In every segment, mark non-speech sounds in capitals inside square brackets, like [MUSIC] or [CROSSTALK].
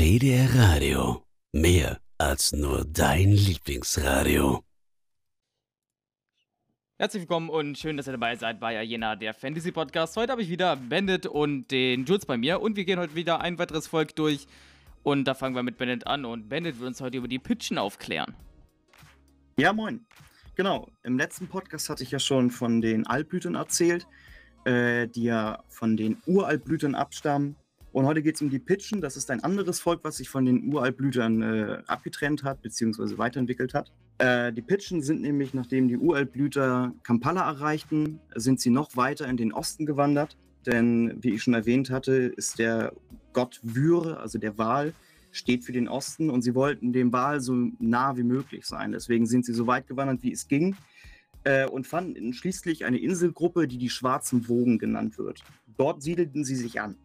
TDR Radio. Mehr als nur dein Lieblingsradio. Herzlich willkommen und schön, dass ihr dabei seid bei Jena, der Fantasy Podcast. Heute habe ich wieder Bandit und den Jules bei mir und wir gehen heute wieder ein weiteres Volk durch. Und da fangen wir mit Bandit an und Bandit wird uns heute über die Pitchen aufklären. Ja, moin. Genau, im letzten Podcast hatte ich ja schon von den Altblütern erzählt, äh, die ja von den Uraltblütern abstammen. Und heute geht es um die Pitchen. Das ist ein anderes Volk, was sich von den Uraltblütern äh, abgetrennt hat, beziehungsweise weiterentwickelt hat. Äh, die Pitchen sind nämlich, nachdem die Uraltblüter Kampala erreichten, sind sie noch weiter in den Osten gewandert. Denn, wie ich schon erwähnt hatte, ist der Gott Wyre, also der Wal, steht für den Osten und sie wollten dem Wal so nah wie möglich sein. Deswegen sind sie so weit gewandert, wie es ging äh, und fanden schließlich eine Inselgruppe, die die Schwarzen Wogen genannt wird. Dort siedelten sie sich an.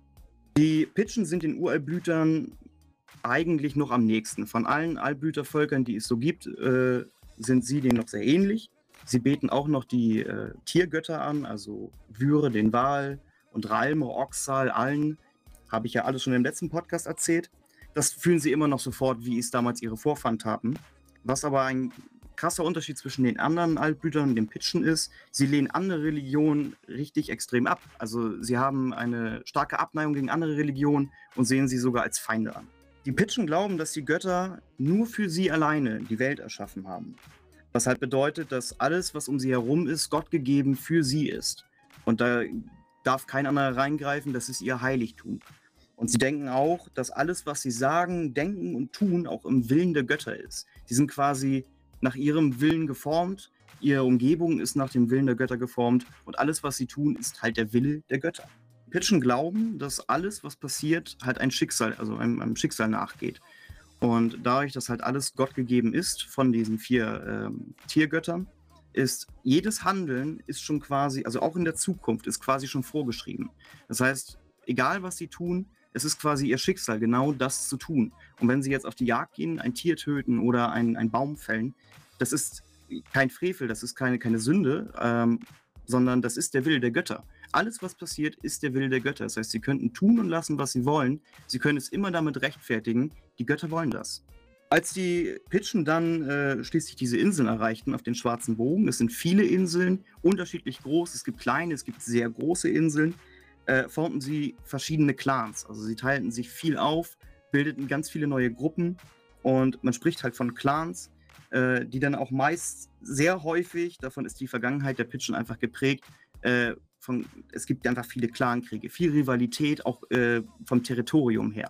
Die Pitschen sind den Uralblütern eigentlich noch am nächsten. Von allen Allblütervölkern, die es so gibt, äh, sind sie denen noch sehr ähnlich. Sie beten auch noch die äh, Tiergötter an, also Wyre, den Wal und Ralme, Oxal, allen. Habe ich ja alles schon im letzten Podcast erzählt. Das fühlen sie immer noch sofort, wie es damals ihre Vorfahren taten. Was aber ein krasser Unterschied zwischen den anderen Altblütern und den Pitchen ist, sie lehnen andere Religionen richtig extrem ab. Also sie haben eine starke Abneigung gegen andere Religionen und sehen sie sogar als Feinde an. Die Pitchen glauben, dass die Götter nur für sie alleine die Welt erschaffen haben. Was halt bedeutet, dass alles, was um sie herum ist, Gott gegeben für sie ist. Und da darf kein anderer reingreifen, das ist ihr Heiligtum. Und sie denken auch, dass alles, was sie sagen, denken und tun, auch im Willen der Götter ist. Sie sind quasi nach ihrem Willen geformt, ihre Umgebung ist nach dem Willen der Götter geformt und alles, was sie tun, ist halt der Wille der Götter. Pitchen glauben, dass alles, was passiert, halt ein Schicksal, also einem, einem Schicksal nachgeht. Und dadurch, dass halt alles Gott gegeben ist von diesen vier ähm, Tiergöttern, ist jedes Handeln ist schon quasi, also auch in der Zukunft, ist quasi schon vorgeschrieben. Das heißt, egal was sie tun, es ist quasi ihr Schicksal, genau das zu tun. Und wenn sie jetzt auf die Jagd gehen, ein Tier töten oder einen, einen Baum fällen, das ist kein Frevel, das ist keine, keine Sünde, ähm, sondern das ist der Wille der Götter. Alles, was passiert, ist der Wille der Götter. Das heißt, sie könnten tun und lassen, was sie wollen. Sie können es immer damit rechtfertigen. Die Götter wollen das. Als die Pitchen dann äh, schließlich diese Inseln erreichten auf den Schwarzen Bogen, es sind viele Inseln, unterschiedlich groß, es gibt kleine, es gibt sehr große Inseln, äh, formten sie verschiedene Clans. Also sie teilten sich viel auf, bildeten ganz viele neue Gruppen und man spricht halt von Clans, äh, die dann auch meist sehr häufig, davon ist die Vergangenheit der Pitchen einfach geprägt, äh, von, es gibt einfach viele Clankriege, viel Rivalität, auch äh, vom Territorium her.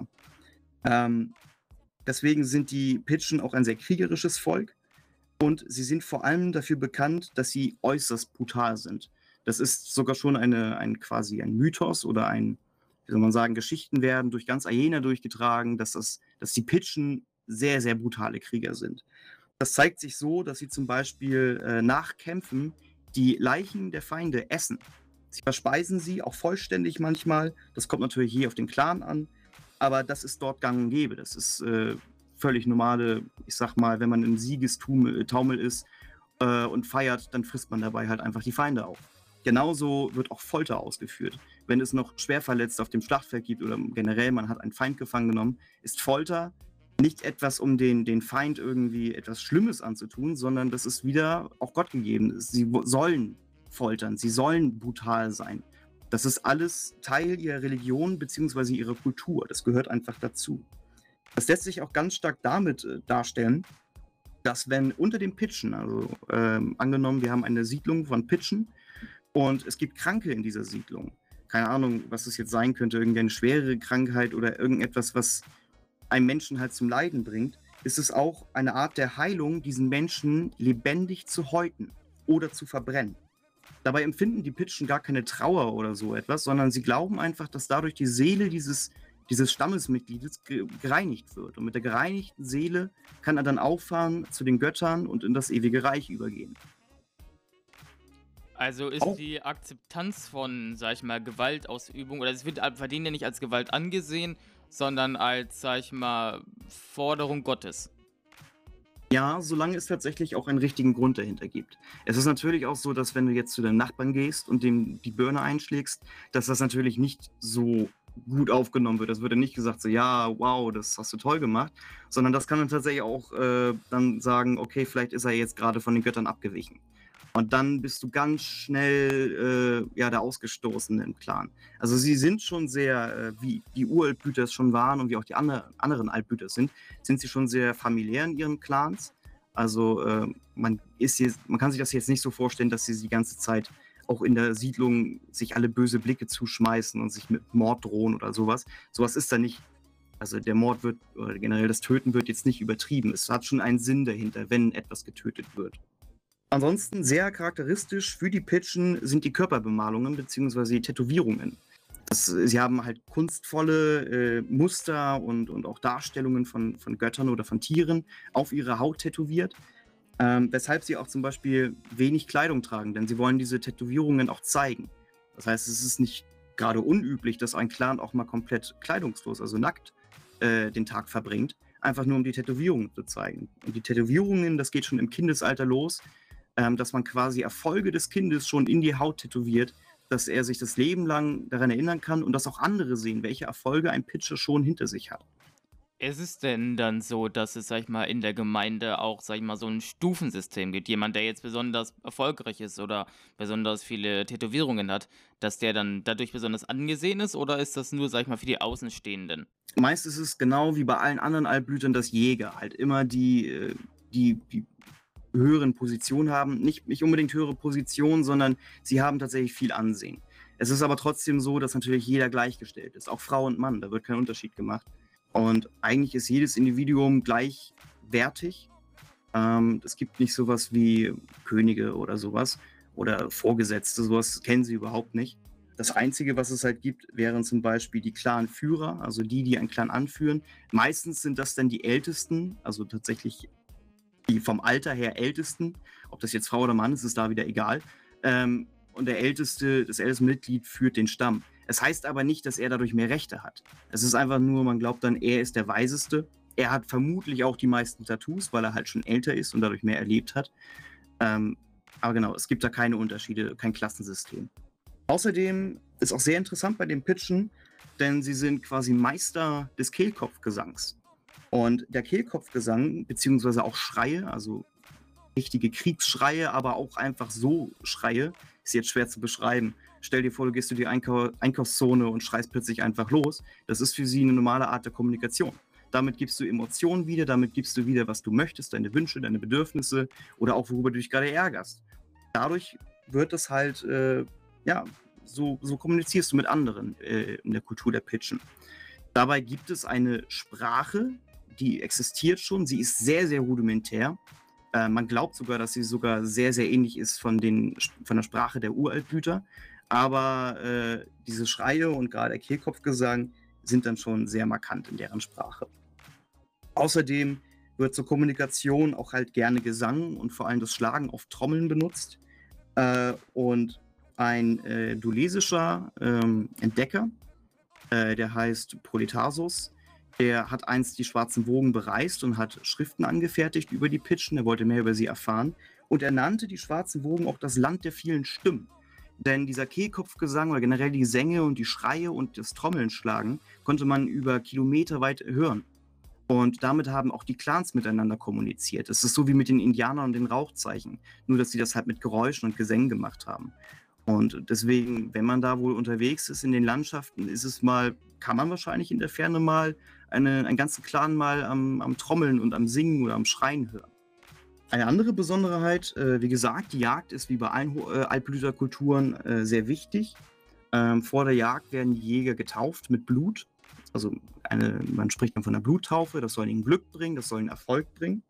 Ähm, deswegen sind die Pitchen auch ein sehr kriegerisches Volk und sie sind vor allem dafür bekannt, dass sie äußerst brutal sind. Das ist sogar schon eine, ein quasi ein Mythos oder ein, wie soll man sagen, Geschichten werden durch ganz Ayena durchgetragen, dass, das, dass die Pitchen sehr, sehr brutale Krieger sind. Das zeigt sich so, dass sie zum Beispiel äh, nach Kämpfen die Leichen der Feinde essen. Sie verspeisen sie auch vollständig manchmal. Das kommt natürlich hier auf den Clan an, aber das ist dort gang und gäbe. Das ist äh, völlig normale, ich sag mal, wenn man im Siegestaumel ist äh, und feiert, dann frisst man dabei halt einfach die Feinde auf. Genauso wird auch Folter ausgeführt. Wenn es noch Schwerverletzte auf dem Schlachtfeld gibt oder generell man hat einen Feind gefangen genommen, ist Folter nicht etwas, um den, den Feind irgendwie etwas Schlimmes anzutun, sondern das ist wieder auch Gott gegeben. Sie sollen foltern, sie sollen brutal sein. Das ist alles Teil ihrer Religion bzw. ihrer Kultur. Das gehört einfach dazu. Das lässt sich auch ganz stark damit äh, darstellen, dass wenn unter den Pitchen, also ähm, angenommen, wir haben eine Siedlung von Pitchen und es gibt Kranke in dieser Siedlung, keine Ahnung, was es jetzt sein könnte, irgendeine schwere Krankheit oder irgendetwas, was einen Menschen halt zum Leiden bringt, ist es auch eine Art der Heilung, diesen Menschen lebendig zu häuten oder zu verbrennen. Dabei empfinden die Pitchen gar keine Trauer oder so etwas, sondern sie glauben einfach, dass dadurch die Seele dieses, dieses Stammesmitgliedes gereinigt wird. Und mit der gereinigten Seele kann er dann auffahren zu den Göttern und in das ewige Reich übergehen. Also ist auch. die Akzeptanz von, sag ich mal, Gewaltausübung, oder es wird bei denen ja nicht als Gewalt angesehen, sondern als, sag ich mal, Forderung Gottes. Ja, solange es tatsächlich auch einen richtigen Grund dahinter gibt. Es ist natürlich auch so, dass wenn du jetzt zu deinem Nachbarn gehst und dem die Birne einschlägst, dass das natürlich nicht so gut aufgenommen wird. Das wird dann nicht gesagt, so, ja, wow, das hast du toll gemacht, sondern das kann dann tatsächlich auch äh, dann sagen, okay, vielleicht ist er jetzt gerade von den Göttern abgewichen. Und dann bist du ganz schnell äh, ja, der Ausgestoßene im Clan. Also sie sind schon sehr, äh, wie die Uraltblüter es schon waren und wie auch die andere, anderen Altblüter sind, sind sie schon sehr familiär in ihren Clans. Also äh, man, ist jetzt, man kann sich das jetzt nicht so vorstellen, dass sie die ganze Zeit auch in der Siedlung sich alle böse Blicke zuschmeißen und sich mit Mord drohen oder sowas. Sowas ist da nicht. Also der Mord wird, oder generell das Töten wird jetzt nicht übertrieben. Es hat schon einen Sinn dahinter, wenn etwas getötet wird. Ansonsten sehr charakteristisch für die Pitchen sind die Körperbemalungen bzw. die Tätowierungen. Das, sie haben halt kunstvolle äh, Muster und, und auch Darstellungen von, von Göttern oder von Tieren auf ihre Haut tätowiert, ähm, weshalb sie auch zum Beispiel wenig Kleidung tragen, denn sie wollen diese Tätowierungen auch zeigen. Das heißt, es ist nicht gerade unüblich, dass ein Clan auch mal komplett kleidungslos, also nackt, äh, den Tag verbringt, einfach nur um die Tätowierungen zu zeigen. Und die Tätowierungen, das geht schon im Kindesalter los ähm, dass man quasi Erfolge des Kindes schon in die Haut tätowiert, dass er sich das Leben lang daran erinnern kann und dass auch andere sehen, welche Erfolge ein Pitcher schon hinter sich hat. Ist es denn dann so, dass es, sag ich mal, in der Gemeinde auch, sag ich mal, so ein Stufensystem gibt? Jemand, der jetzt besonders erfolgreich ist oder besonders viele Tätowierungen hat, dass der dann dadurch besonders angesehen ist oder ist das nur, sag ich mal, für die Außenstehenden? Meist ist es genau wie bei allen anderen Altblütern, dass Jäger halt immer die, äh, die, die höheren Position haben. Nicht, nicht unbedingt höhere Position, sondern sie haben tatsächlich viel Ansehen. Es ist aber trotzdem so, dass natürlich jeder gleichgestellt ist, auch Frau und Mann, da wird kein Unterschied gemacht. Und eigentlich ist jedes Individuum gleichwertig. Ähm, es gibt nicht sowas wie Könige oder sowas oder Vorgesetzte, sowas kennen sie überhaupt nicht. Das Einzige, was es halt gibt, wären zum Beispiel die Clanführer, also die, die einen Clan anführen. Meistens sind das dann die Ältesten, also tatsächlich die vom Alter her Ältesten, ob das jetzt Frau oder Mann ist, ist da wieder egal. Ähm, und der älteste, das älteste Mitglied führt den Stamm. Es heißt aber nicht, dass er dadurch mehr Rechte hat. Es ist einfach nur, man glaubt dann, er ist der Weiseste. Er hat vermutlich auch die meisten Tattoos, weil er halt schon älter ist und dadurch mehr erlebt hat. Ähm, aber genau, es gibt da keine Unterschiede, kein Klassensystem. Außerdem ist auch sehr interessant bei den Pitchen, denn sie sind quasi Meister des Kehlkopfgesangs. Und der Kehlkopfgesang, beziehungsweise auch Schreie, also richtige Kriegsschreie, aber auch einfach so Schreie, ist jetzt schwer zu beschreiben. Stell dir vor, du gehst in die Einkau Einkaufszone und schreist plötzlich einfach los. Das ist für sie eine normale Art der Kommunikation. Damit gibst du Emotionen wieder, damit gibst du wieder, was du möchtest, deine Wünsche, deine Bedürfnisse oder auch worüber du dich gerade ärgerst. Dadurch wird es halt, äh, ja, so, so kommunizierst du mit anderen äh, in der Kultur der Pitchen. Dabei gibt es eine Sprache, die existiert schon. Sie ist sehr, sehr rudimentär. Äh, man glaubt sogar, dass sie sogar sehr, sehr ähnlich ist von, den, von der Sprache der Uraltblüter. Aber äh, diese Schreie und gerade der Kehlkopfgesang sind dann schon sehr markant in deren Sprache. Außerdem wird zur Kommunikation auch halt gerne Gesang und vor allem das Schlagen auf Trommeln benutzt. Äh, und ein äh, dulesischer ähm, Entdecker, äh, der heißt Proletarsus, der hat einst die schwarzen Wogen bereist und hat Schriften angefertigt über die Pitchen. Er wollte mehr über sie erfahren. Und er nannte die schwarzen Wogen auch das Land der vielen Stimmen. Denn dieser Kehlkopfgesang oder generell die Sänge und die Schreie und das Trommelnschlagen konnte man über Kilometer weit hören. Und damit haben auch die Clans miteinander kommuniziert. Es ist so wie mit den Indianern und den Rauchzeichen. Nur, dass sie das halt mit Geräuschen und Gesängen gemacht haben. Und deswegen, wenn man da wohl unterwegs ist in den Landschaften, ist es mal, kann man wahrscheinlich in der Ferne mal eine, einen ganzen Clan mal am, am, Trommeln und am Singen oder am Schreien hören. Eine andere Besonderheit, äh, wie gesagt, die Jagd ist wie bei allen äh, Altblüterkulturen äh, sehr wichtig. Ähm, vor der Jagd werden die Jäger getauft mit Blut. Also eine, man spricht dann von einer Bluttaufe, das soll ihnen Glück bringen, das soll ihnen Erfolg bringen.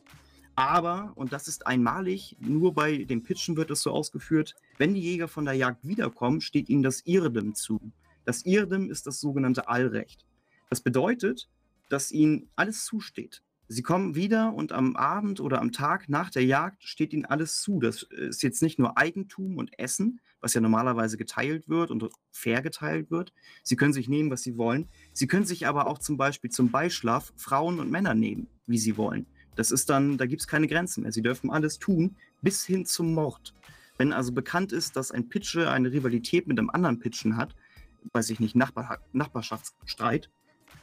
Aber, und das ist einmalig, nur bei den Pitchen wird es so ausgeführt, wenn die Jäger von der Jagd wiederkommen, steht ihnen das Irdem zu. Das Irdem ist das sogenannte Allrecht. Das bedeutet, dass ihnen alles zusteht. Sie kommen wieder und am Abend oder am Tag nach der Jagd steht ihnen alles zu. Das ist jetzt nicht nur Eigentum und Essen, was ja normalerweise geteilt wird und fair geteilt wird. Sie können sich nehmen, was sie wollen. Sie können sich aber auch zum Beispiel zum Beischlaf Frauen und Männer nehmen, wie sie wollen. Das ist dann, da gibt es keine Grenzen mehr. Sie dürfen alles tun, bis hin zum Mord. Wenn also bekannt ist, dass ein Pitcher eine Rivalität mit einem anderen Pitchen hat, weiß ich nicht, Nachbar Nachbarschaftsstreit,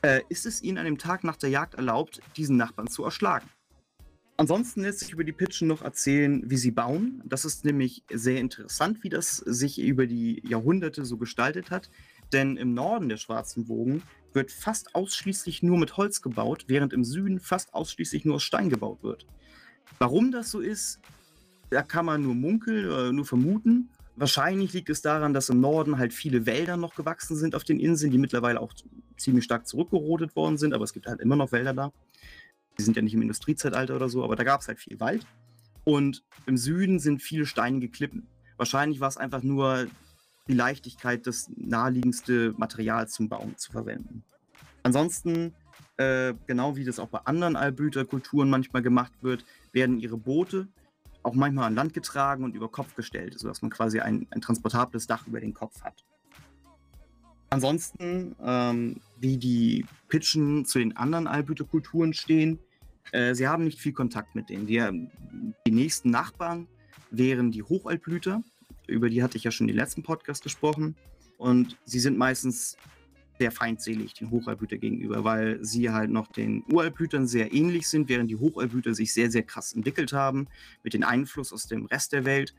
äh, ist es ihnen an dem Tag nach der Jagd erlaubt, diesen Nachbarn zu erschlagen. Ansonsten lässt sich über die Pitchen noch erzählen, wie sie bauen. Das ist nämlich sehr interessant, wie das sich über die Jahrhunderte so gestaltet hat. Denn im Norden der Schwarzen Wogen wird fast ausschließlich nur mit Holz gebaut, während im Süden fast ausschließlich nur aus Stein gebaut wird. Warum das so ist, da kann man nur munkeln nur vermuten. Wahrscheinlich liegt es daran, dass im Norden halt viele Wälder noch gewachsen sind auf den Inseln, die mittlerweile auch ziemlich stark zurückgerodet worden sind, aber es gibt halt immer noch Wälder da. Die sind ja nicht im Industriezeitalter oder so, aber da gab es halt viel Wald. Und im Süden sind viele steinige Klippen. Wahrscheinlich war es einfach nur die Leichtigkeit, das naheliegendste Material zum Bauen zu verwenden. Ansonsten, äh, genau wie das auch bei anderen Albüterkulturen manchmal gemacht wird, werden ihre Boote auch manchmal an Land getragen und über Kopf gestellt, sodass man quasi ein, ein transportables Dach über den Kopf hat. Ansonsten, ähm, wie die Pitchen zu den anderen Albüterkulturen stehen, äh, sie haben nicht viel Kontakt mit denen. Die, die nächsten Nachbarn wären die Hochalblüter, über die hatte ich ja schon im letzten Podcast gesprochen. Und sie sind meistens sehr feindselig den Hochalblüter gegenüber, weil sie halt noch den Uralblütern sehr ähnlich sind, während die Hochalblüter sich sehr, sehr krass entwickelt haben mit dem Einfluss aus dem Rest der Welt.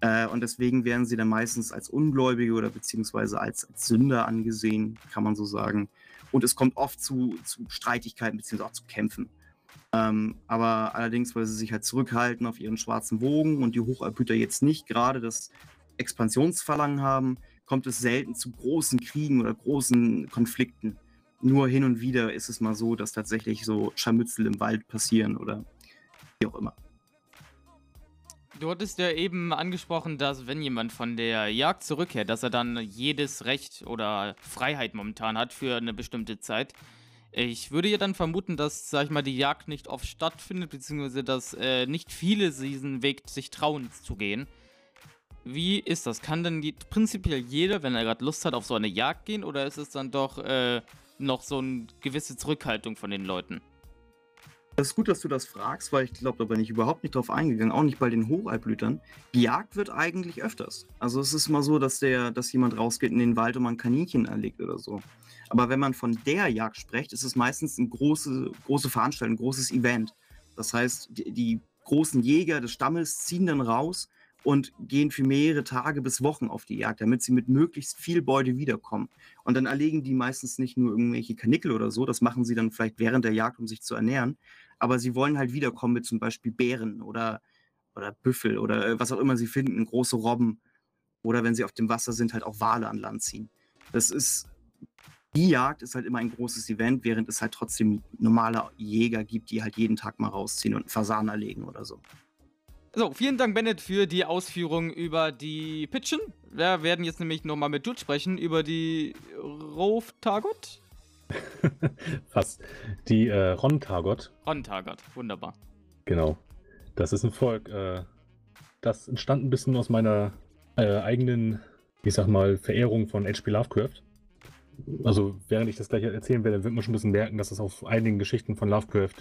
Äh, und deswegen werden sie dann meistens als Ungläubige oder beziehungsweise als, als Sünder angesehen, kann man so sagen. Und es kommt oft zu, zu Streitigkeiten beziehungsweise auch zu Kämpfen. Ähm, aber allerdings, weil sie sich halt zurückhalten auf ihren schwarzen Wogen und die Hochalblüter jetzt nicht gerade das Expansionsverlangen haben, kommt es selten zu großen Kriegen oder großen Konflikten. Nur hin und wieder ist es mal so, dass tatsächlich so Scharmützel im Wald passieren oder wie auch immer. Du hattest ja eben angesprochen, dass wenn jemand von der Jagd zurückkehrt, dass er dann jedes Recht oder Freiheit momentan hat für eine bestimmte Zeit. Ich würde ja dann vermuten, dass, sag ich mal, die Jagd nicht oft stattfindet, beziehungsweise dass äh, nicht viele diesen Weg sich trauen zu gehen. Wie ist das? Kann denn die, prinzipiell jeder, wenn er gerade Lust hat, auf so eine Jagd gehen, oder ist es dann doch äh, noch so eine gewisse Zurückhaltung von den Leuten? Das ist gut, dass du das fragst, weil ich glaube, da bin ich überhaupt nicht drauf eingegangen, auch nicht bei den Hochalblütern. Gejagt wird eigentlich öfters. Also es ist mal so, dass der, dass jemand rausgeht in den Wald und man Kaninchen erlegt oder so. Aber wenn man von der Jagd spricht, ist es meistens eine große, große Veranstaltung, ein großes Event. Das heißt, die, die großen Jäger des Stammes ziehen dann raus und gehen für mehrere Tage bis Wochen auf die Jagd, damit sie mit möglichst viel Beute wiederkommen. Und dann erlegen die meistens nicht nur irgendwelche Kanickel oder so, das machen sie dann vielleicht während der Jagd, um sich zu ernähren, aber sie wollen halt wiederkommen mit zum Beispiel Bären oder, oder Büffel oder äh, was auch immer sie finden, große Robben oder wenn sie auf dem Wasser sind, halt auch Wale an Land ziehen. Das ist, die Jagd ist halt immer ein großes Event, während es halt trotzdem normale Jäger gibt, die halt jeden Tag mal rausziehen und einen Fasan erlegen oder so. So, vielen Dank, Bennett, für die Ausführungen über die Pitchen. Wir werden jetzt nämlich nochmal mit Jude sprechen über die Rove Targot. [LAUGHS] Fast. Die äh, Ron Targot. Ron Targot, wunderbar. Genau. Das ist ein Volk, äh, das entstand ein bisschen aus meiner äh, eigenen, ich sag mal, Verehrung von H.P. Lovecraft. Also, während ich das gleich erzählen werde, wird man schon ein bisschen merken, dass es auf einigen Geschichten von Lovecraft,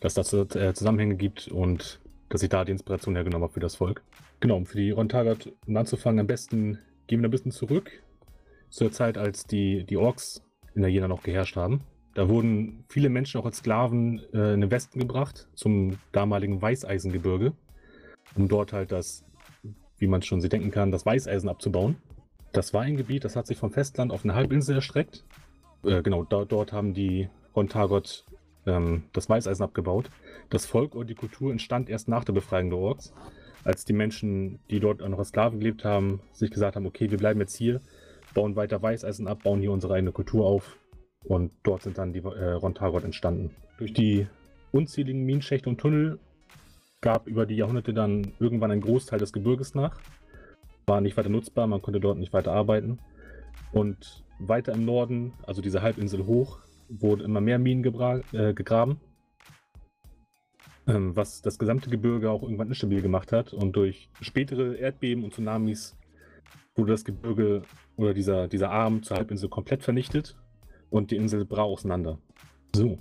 dass das äh, Zusammenhänge gibt und dass ich da die Inspiration hergenommen habe für das Volk. Genau, um für die Ron Targot um anzufangen, am besten gehen wir ein bisschen zurück zur Zeit, als die, die Orks in der Jena noch geherrscht haben. Da wurden viele Menschen auch als Sklaven äh, in den Westen gebracht, zum damaligen Weißeisengebirge, um dort halt das, wie man schon sich denken kann, das Weißeisen abzubauen. Das war ein Gebiet, das hat sich vom Festland auf eine Halbinsel erstreckt. Äh, genau, da, dort haben die Rontagot ähm, das Weißeisen abgebaut. Das Volk und die Kultur entstand erst nach der Befreiung der Orks, als die Menschen, die dort noch als Sklaven gelebt haben, sich gesagt haben, okay, wir bleiben jetzt hier, bauen weiter Weißeisen ab, bauen hier unsere eigene Kultur auf. Und dort sind dann die äh, Rontagot entstanden. Durch die unzähligen Minenschächte und Tunnel gab über die Jahrhunderte dann irgendwann ein Großteil des Gebirges nach. War nicht weiter nutzbar, man konnte dort nicht weiter arbeiten. Und weiter im Norden, also diese Halbinsel hoch, wurden immer mehr Minen äh, gegraben. Ähm, was das gesamte Gebirge auch irgendwann instabil gemacht hat. Und durch spätere Erdbeben und Tsunamis wurde das Gebirge oder dieser, dieser Arm zur Halbinsel komplett vernichtet und die Insel brach auseinander. So.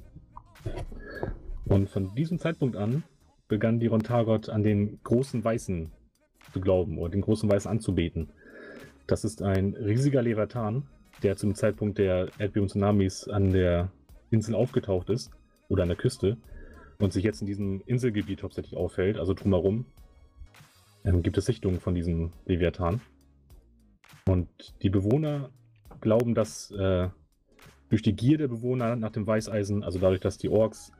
Und von diesem Zeitpunkt an begann die Rontagot an den großen Weißen zu glauben oder den großen Weißen anzubeten. Das ist ein riesiger Leviathan, der zum Zeitpunkt der Erdbeben und Tsunamis an der Insel aufgetaucht ist oder an der Küste und sich jetzt in diesem Inselgebiet hauptsächlich auffällt, also drumherum, ähm, gibt es Sichtungen von diesem Leviathan. Und die Bewohner glauben, dass äh, durch die Gier der Bewohner nach dem Weißeisen, also dadurch, dass die Orks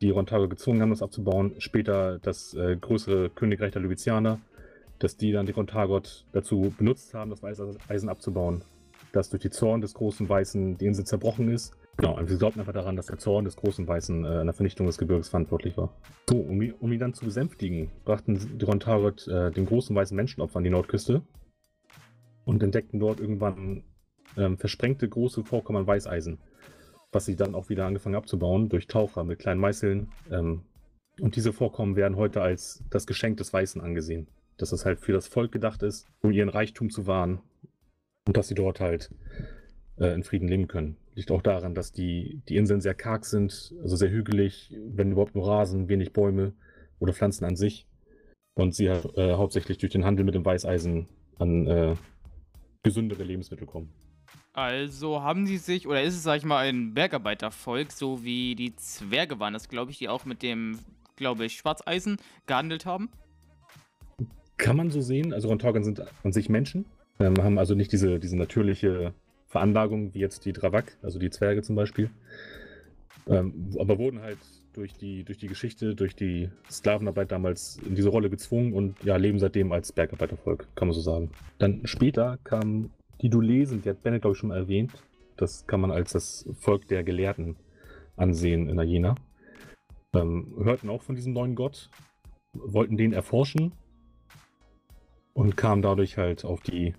die Rontago gezwungen haben, das abzubauen, später das äh, größere Königreich der Luvizianer, dass die dann die Rontagot dazu benutzt haben, das Weißeisen abzubauen, dass durch die Zorn des großen Weißen die Insel zerbrochen ist. Genau, und wir glaubten einfach daran, dass der Zorn des großen Weißen äh, an der Vernichtung des Gebirges verantwortlich war. So, um, um ihn dann zu besänftigen, brachten die Rontagot äh, den großen weißen Menschenopfer an die Nordküste und entdeckten dort irgendwann ähm, versprengte große Vorkommen an Weißeisen, was sie dann auch wieder angefangen abzubauen durch Taucher mit kleinen Meißeln. Ähm, und diese Vorkommen werden heute als das Geschenk des Weißen angesehen. Dass es halt für das Volk gedacht ist, um ihren Reichtum zu wahren und dass sie dort halt äh, in Frieden leben können. Liegt auch daran, dass die, die Inseln sehr karg sind, also sehr hügelig, wenn überhaupt nur Rasen, wenig Bäume oder Pflanzen an sich. Und sie äh, hauptsächlich durch den Handel mit dem Weißeisen an äh, gesündere Lebensmittel kommen. Also haben sie sich, oder ist es, sag ich mal, ein Bergarbeitervolk, so wie die Zwerge waren das, glaube ich, die auch mit dem, glaube ich, Schwarzeisen gehandelt haben? Kann man so sehen. Also Rontorgan sind an sich Menschen, ähm, haben also nicht diese, diese natürliche Veranlagung wie jetzt die Dravak, also die Zwerge zum Beispiel. Ähm, aber wurden halt durch die, durch die Geschichte, durch die Sklavenarbeit damals in diese Rolle gezwungen und ja, leben seitdem als Bergarbeitervolk, kann man so sagen. Dann später kamen die Dulesen, die hat Bennett, glaube ich, schon mal erwähnt. Das kann man als das Volk der Gelehrten ansehen in Ajena. Ähm, hörten auch von diesem neuen Gott, wollten den erforschen und kamen dadurch halt auf die,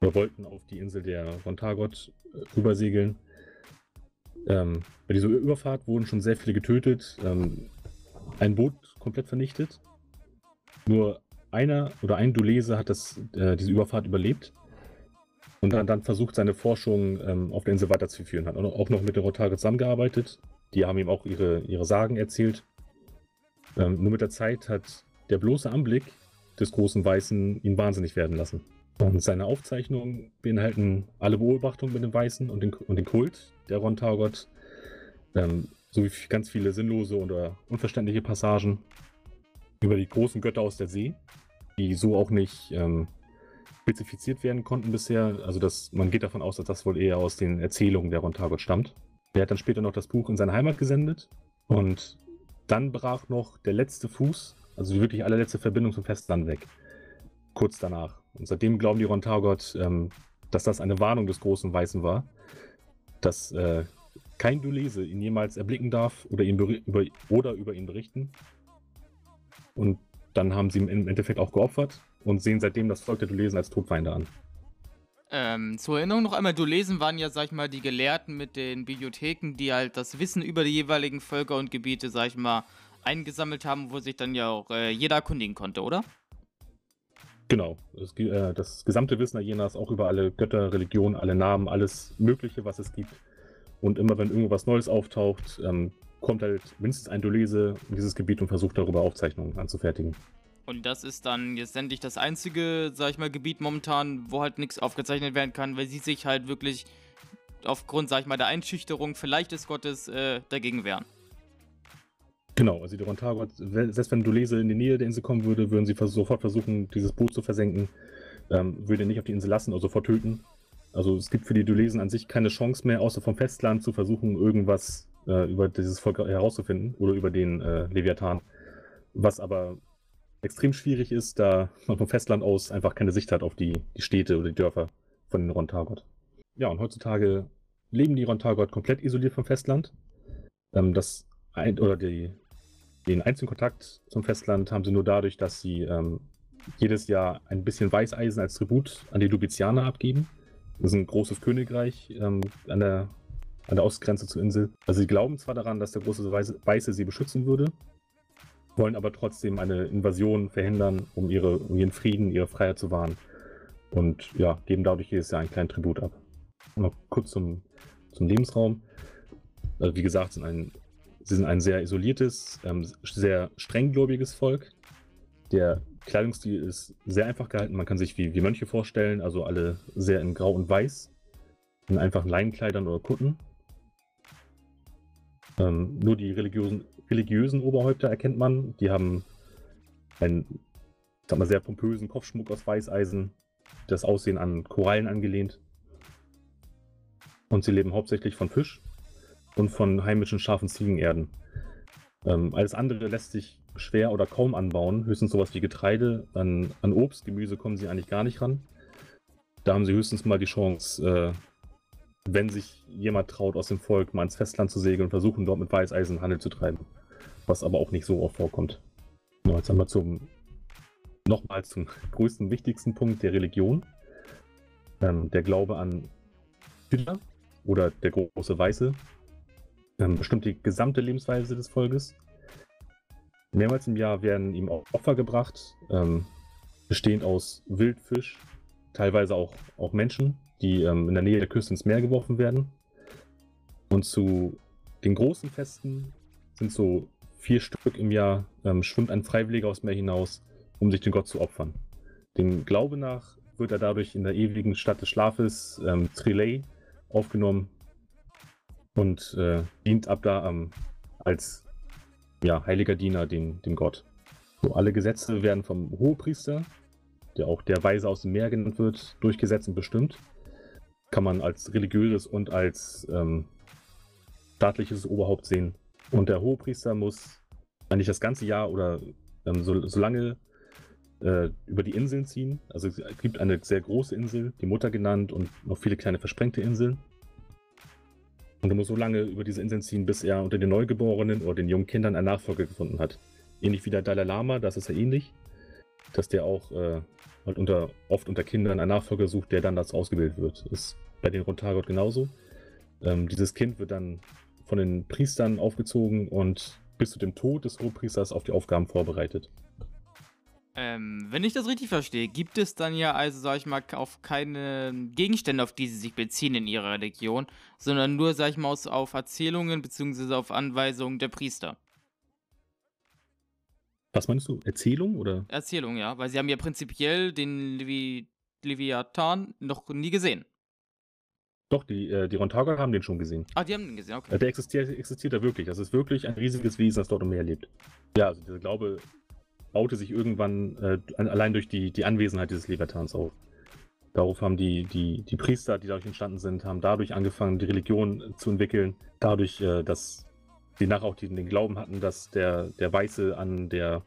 oder wollten auf die Insel der Rontagot äh, rübersegeln. Ähm, bei dieser Überfahrt wurden schon sehr viele getötet, ähm, ein Boot komplett vernichtet. Nur einer oder ein Dulese hat das, äh, diese Überfahrt überlebt und dann, dann versucht, seine Forschung ähm, auf der Insel weiterzuführen. Hat auch noch mit den Rotare zusammengearbeitet. Die haben ihm auch ihre, ihre Sagen erzählt. Ähm, nur mit der Zeit hat der bloße Anblick des großen Weißen ihn wahnsinnig werden lassen. Und seine Aufzeichnungen beinhalten alle Beobachtungen mit dem Weißen und den, und den Kult der Ron Targot, ähm, sowie ganz viele sinnlose oder unverständliche Passagen über die großen Götter aus der See, die so auch nicht ähm, spezifiziert werden konnten bisher. Also das, man geht davon aus, dass das wohl eher aus den Erzählungen der Rontagot stammt. Der hat dann später noch das Buch in seine Heimat gesendet und dann brach noch der letzte Fuß, also die wirklich allerletzte Verbindung zum Festland weg. Kurz danach. Und seitdem glauben die Rontagot, ähm, dass das eine Warnung des großen Weißen war, dass äh, kein Dulese ihn jemals erblicken darf oder, ihn über, oder über ihn berichten. Und dann haben sie ihn im Endeffekt auch geopfert und sehen seitdem das Volk der Dulesen als Todfeinde an. Ähm, zur Erinnerung noch einmal, Dulesen waren ja, sag ich mal, die Gelehrten mit den Bibliotheken, die halt das Wissen über die jeweiligen Völker und Gebiete, sag ich mal, eingesammelt haben, wo sich dann ja auch äh, jeder erkundigen konnte, oder? Genau. Das, äh, das gesamte Wissen Ajenas, auch über alle Götter, Religionen, alle Namen, alles Mögliche, was es gibt. Und immer wenn irgendwas Neues auftaucht, ähm, kommt halt mindestens ein Dulese in dieses Gebiet und versucht darüber Aufzeichnungen anzufertigen. Und das ist dann jetzt endlich das einzige, sag ich mal, Gebiet momentan, wo halt nichts aufgezeichnet werden kann, weil sie sich halt wirklich aufgrund, sag ich mal, der Einschüchterung vielleicht des Gottes äh, dagegen wehren. Genau, also die Rontagot, selbst wenn Dulese in die Nähe der Insel kommen würde, würden sie sofort versuchen, dieses Boot zu versenken, ähm, würde nicht auf die Insel lassen, also sofort töten. Also es gibt für die Dulesen an sich keine Chance mehr, außer vom Festland zu versuchen, irgendwas äh, über dieses Volk herauszufinden oder über den äh, Leviathan. Was aber extrem schwierig ist, da man vom Festland aus einfach keine Sicht hat auf die, die Städte oder die Dörfer von den Rontagot. Ja, und heutzutage leben die Rontagot komplett isoliert vom Festland. Ähm, das ein, oder die, den einzigen Kontakt zum Festland haben sie nur dadurch, dass sie ähm, jedes Jahr ein bisschen Weißeisen als Tribut an die Lubizianer abgeben. Das ist ein großes Königreich ähm, an, der, an der Ostgrenze zur Insel. Also sie glauben zwar daran, dass der große Weiße sie beschützen würde, wollen aber trotzdem eine Invasion verhindern, um, ihre, um ihren Frieden, ihre Freiheit zu wahren. Und ja, geben dadurch jedes Jahr einen kleinen Tribut ab. Noch kurz zum, zum Lebensraum. Also wie gesagt, sind ein, sie sind ein sehr isoliertes, ähm, sehr strenggläubiges Volk. Der Kleidungsstil ist sehr einfach gehalten. Man kann sich wie, wie Mönche vorstellen, also alle sehr in Grau und Weiß. in einfachen Leinenkleidern oder Kutten. Ähm, nur die religiösen, religiösen Oberhäupter erkennt man. Die haben einen sag mal, sehr pompösen Kopfschmuck aus Weißeisen, das Aussehen an Korallen angelehnt. Und sie leben hauptsächlich von Fisch und von heimischen scharfen Ziegenerden. Ähm, alles andere lässt sich schwer oder kaum anbauen, höchstens sowas wie Getreide. An, an Obst, Gemüse kommen sie eigentlich gar nicht ran. Da haben sie höchstens mal die Chance, äh, wenn sich jemand traut, aus dem Volk mal ins Festland zu segeln und versuchen, dort mit Weißeisen Handel zu treiben. Was aber auch nicht so oft vorkommt. Genau, jetzt haben wir zum nochmal zum [LAUGHS] größten, wichtigsten Punkt der Religion. Ähm, der Glaube an Hüter oder der große Weiße ähm, bestimmt die gesamte Lebensweise des Volkes. Mehrmals im Jahr werden ihm auch Opfer gebracht, ähm, bestehend aus Wildfisch, teilweise auch, auch Menschen, die ähm, in der Nähe der Küste ins Meer geworfen werden. Und zu den großen Festen sind so vier Stück im Jahr, ähm, schwimmt ein Freiwilliger aus Meer hinaus, um sich den Gott zu opfern. Dem Glaube nach wird er dadurch in der ewigen Stadt des Schlafes, ähm, Trilei, aufgenommen und äh, dient ab da ähm, als ja, heiliger Diener dem, dem Gott. So, alle Gesetze werden vom Hohepriester, der auch der Weise aus dem Meer genannt wird, durchgesetzt und bestimmt. Kann man als religiöses und als ähm, staatliches Oberhaupt sehen. Und der Hohepriester muss eigentlich das ganze Jahr oder ähm, so, lange äh, über die Inseln ziehen. Also es gibt eine sehr große Insel, die Mutter genannt, und noch viele kleine versprengte Inseln. Und er muss so lange über diese Inseln ziehen, bis er unter den Neugeborenen oder den jungen Kindern einen Nachfolger gefunden hat. Ähnlich wie der Dalai Lama, das ist ja ähnlich, dass der auch äh, halt unter, oft unter Kindern einen Nachfolger sucht, der dann dazu ausgebildet wird. Ist bei den Rontagot genauso. Ähm, dieses Kind wird dann von den Priestern aufgezogen und bis zu dem Tod des Hochpriesters auf die Aufgaben vorbereitet. Ähm, wenn ich das richtig verstehe, gibt es dann ja also, sag ich mal, auf keine Gegenstände, auf die sie sich beziehen in ihrer Religion, sondern nur, sag ich mal, auf Erzählungen bzw. auf Anweisungen der Priester. Was meinst du? Erzählung oder? Erzählung, ja, weil sie haben ja prinzipiell den Levi Leviathan noch nie gesehen. Doch, die, äh, die Rontager haben den schon gesehen. Ah, die haben den gesehen, okay. Äh, Der existiert, existiert da wirklich. Das ist wirklich ein riesiges Wesen, das dort im Meer lebt. Ja, also dieser Glaube baute sich irgendwann äh, allein durch die, die Anwesenheit dieses Leviathans auf. Darauf haben die, die, die Priester, die dadurch entstanden sind, haben dadurch angefangen, die Religion zu entwickeln. Dadurch, äh, dass sie nachher auch den, den Glauben hatten, dass der, der Weiße an der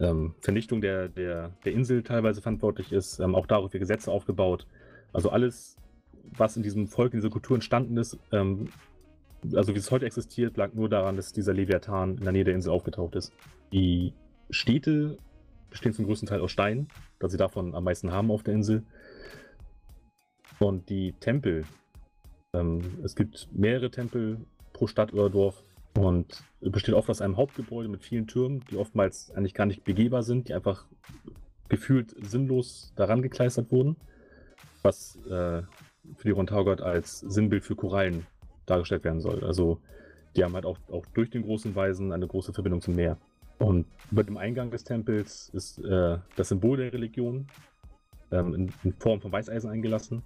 ähm, Vernichtung der, der, der Insel teilweise verantwortlich ist. Ähm, auch darauf ihr Gesetze aufgebaut. Also alles, was in diesem Volk, in dieser Kultur entstanden ist, ähm, also wie es heute existiert, lag nur daran, dass dieser Leviathan in der Nähe der Insel aufgetaucht ist. Die Städte bestehen zum größten Teil aus Stein, da sie davon am meisten haben auf der Insel. Und die Tempel, ähm, es gibt mehrere Tempel pro Stadt oder Dorf und besteht oft aus einem Hauptgebäude mit vielen Türmen, die oftmals eigentlich gar nicht begehbar sind, die einfach gefühlt sinnlos daran gekleistert wurden, was äh, für die Rontaugott als Sinnbild für Korallen dargestellt werden soll. Also die haben halt auch, auch durch den großen Weisen eine große Verbindung zum Meer. Und über dem Eingang des Tempels ist äh, das Symbol der Religion ähm, in, in, Form von Weißeisen eingelassen.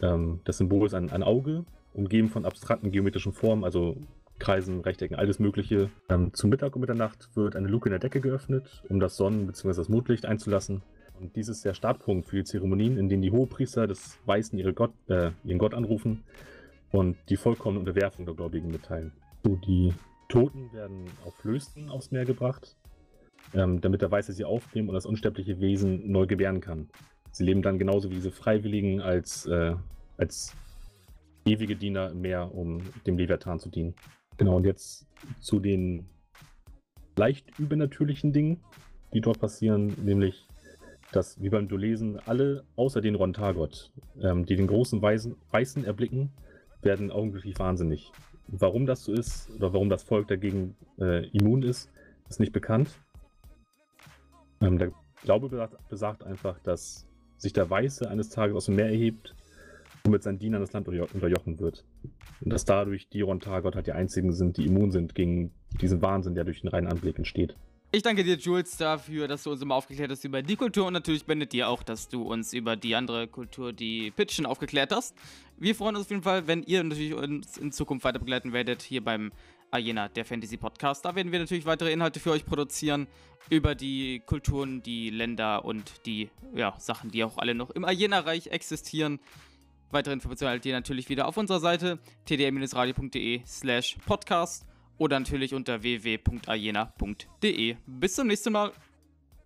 Ähm, das Symbol ist ein, ein, Auge, umgeben von abstrakten geometrischen Formen, also Kreisen, Rechtecken, alles Mögliche. Ähm, zum Mittag und Mitternacht wird eine Luke in der Decke geöffnet, um das Sonnen- bzw. das Mondlicht einzulassen. Und dies ist der Startpunkt für die Zeremonien, in denen die Hohepriester des Weißen ihre Gott, äh, ihren Gott anrufen und die vollkommene Unterwerfung der Gläubigen mitteilen. So, die Toten werden auf Flößen aufs Meer gebracht, ähm, damit der Weiße sie aufnehmen und das unsterbliche Wesen neu gebären kann. Sie leben dann genauso wie diese Freiwilligen als, äh, als ewige Diener im Meer, um dem Leviathan zu dienen. Genau, und jetzt zu den leicht übernatürlichen Dingen, die dort passieren, nämlich, dass, wie beim Dolesen, alle außer den Rontagot, ähm, die den großen Weisen, Weißen erblicken, werden augenblicklich wahnsinnig. Warum das so ist oder warum das Volk dagegen äh, immun ist, ist nicht bekannt. Ähm, der Glaube besagt, besagt, einfach, dass sich der Weiße eines Tages aus dem Meer erhebt und mit seinen Dienern das Land unterjochen wird. Und dass dadurch die Rontagot halt die einzigen sind, die immun sind gegen diesen Wahnsinn, der durch den reinen Anblick entsteht. Ich danke dir, Jules, dafür, dass du uns immer aufgeklärt hast über die Kultur und natürlich Bennett dir auch, dass du uns über die andere Kultur, die Pitchen, aufgeklärt hast. Wir freuen uns auf jeden Fall, wenn ihr natürlich uns in Zukunft weiter begleiten werdet hier beim Arena, der Fantasy Podcast. Da werden wir natürlich weitere Inhalte für euch produzieren über die Kulturen, die Länder und die ja, Sachen, die auch alle noch im Arena-Reich existieren. Weitere Informationen erhaltet ihr natürlich wieder auf unserer Seite tdm-radio.de slash podcast oder natürlich unter www.arena.de. Bis zum nächsten Mal.